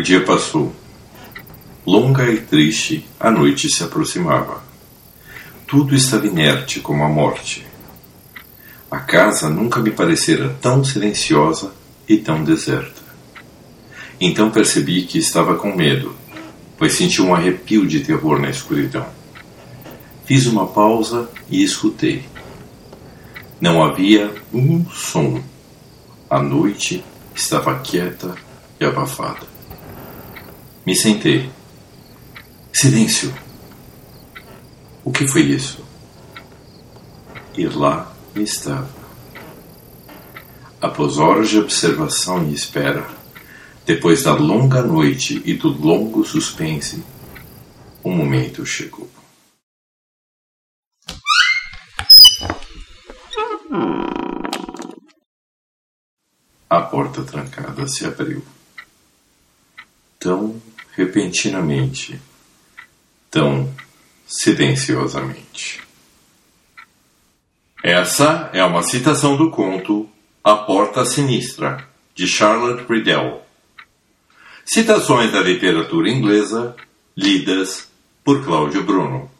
dia passou. Longa e triste, a noite se aproximava. Tudo estava inerte como a morte. A casa nunca me parecera tão silenciosa e tão deserta. Então percebi que estava com medo, pois senti um arrepio de terror na escuridão. Fiz uma pausa e escutei. Não havia um som. A noite estava quieta e abafada. Me sentei. Silêncio! O que foi isso? E lá estava. Após horas de observação e espera, depois da longa noite e do longo suspense, o momento chegou. A porta trancada se abriu. Tão repentinamente, tão silenciosamente. Essa é uma citação do conto A Porta Sinistra, de Charlotte Riddell. Citações da literatura inglesa lidas por Cláudio Bruno.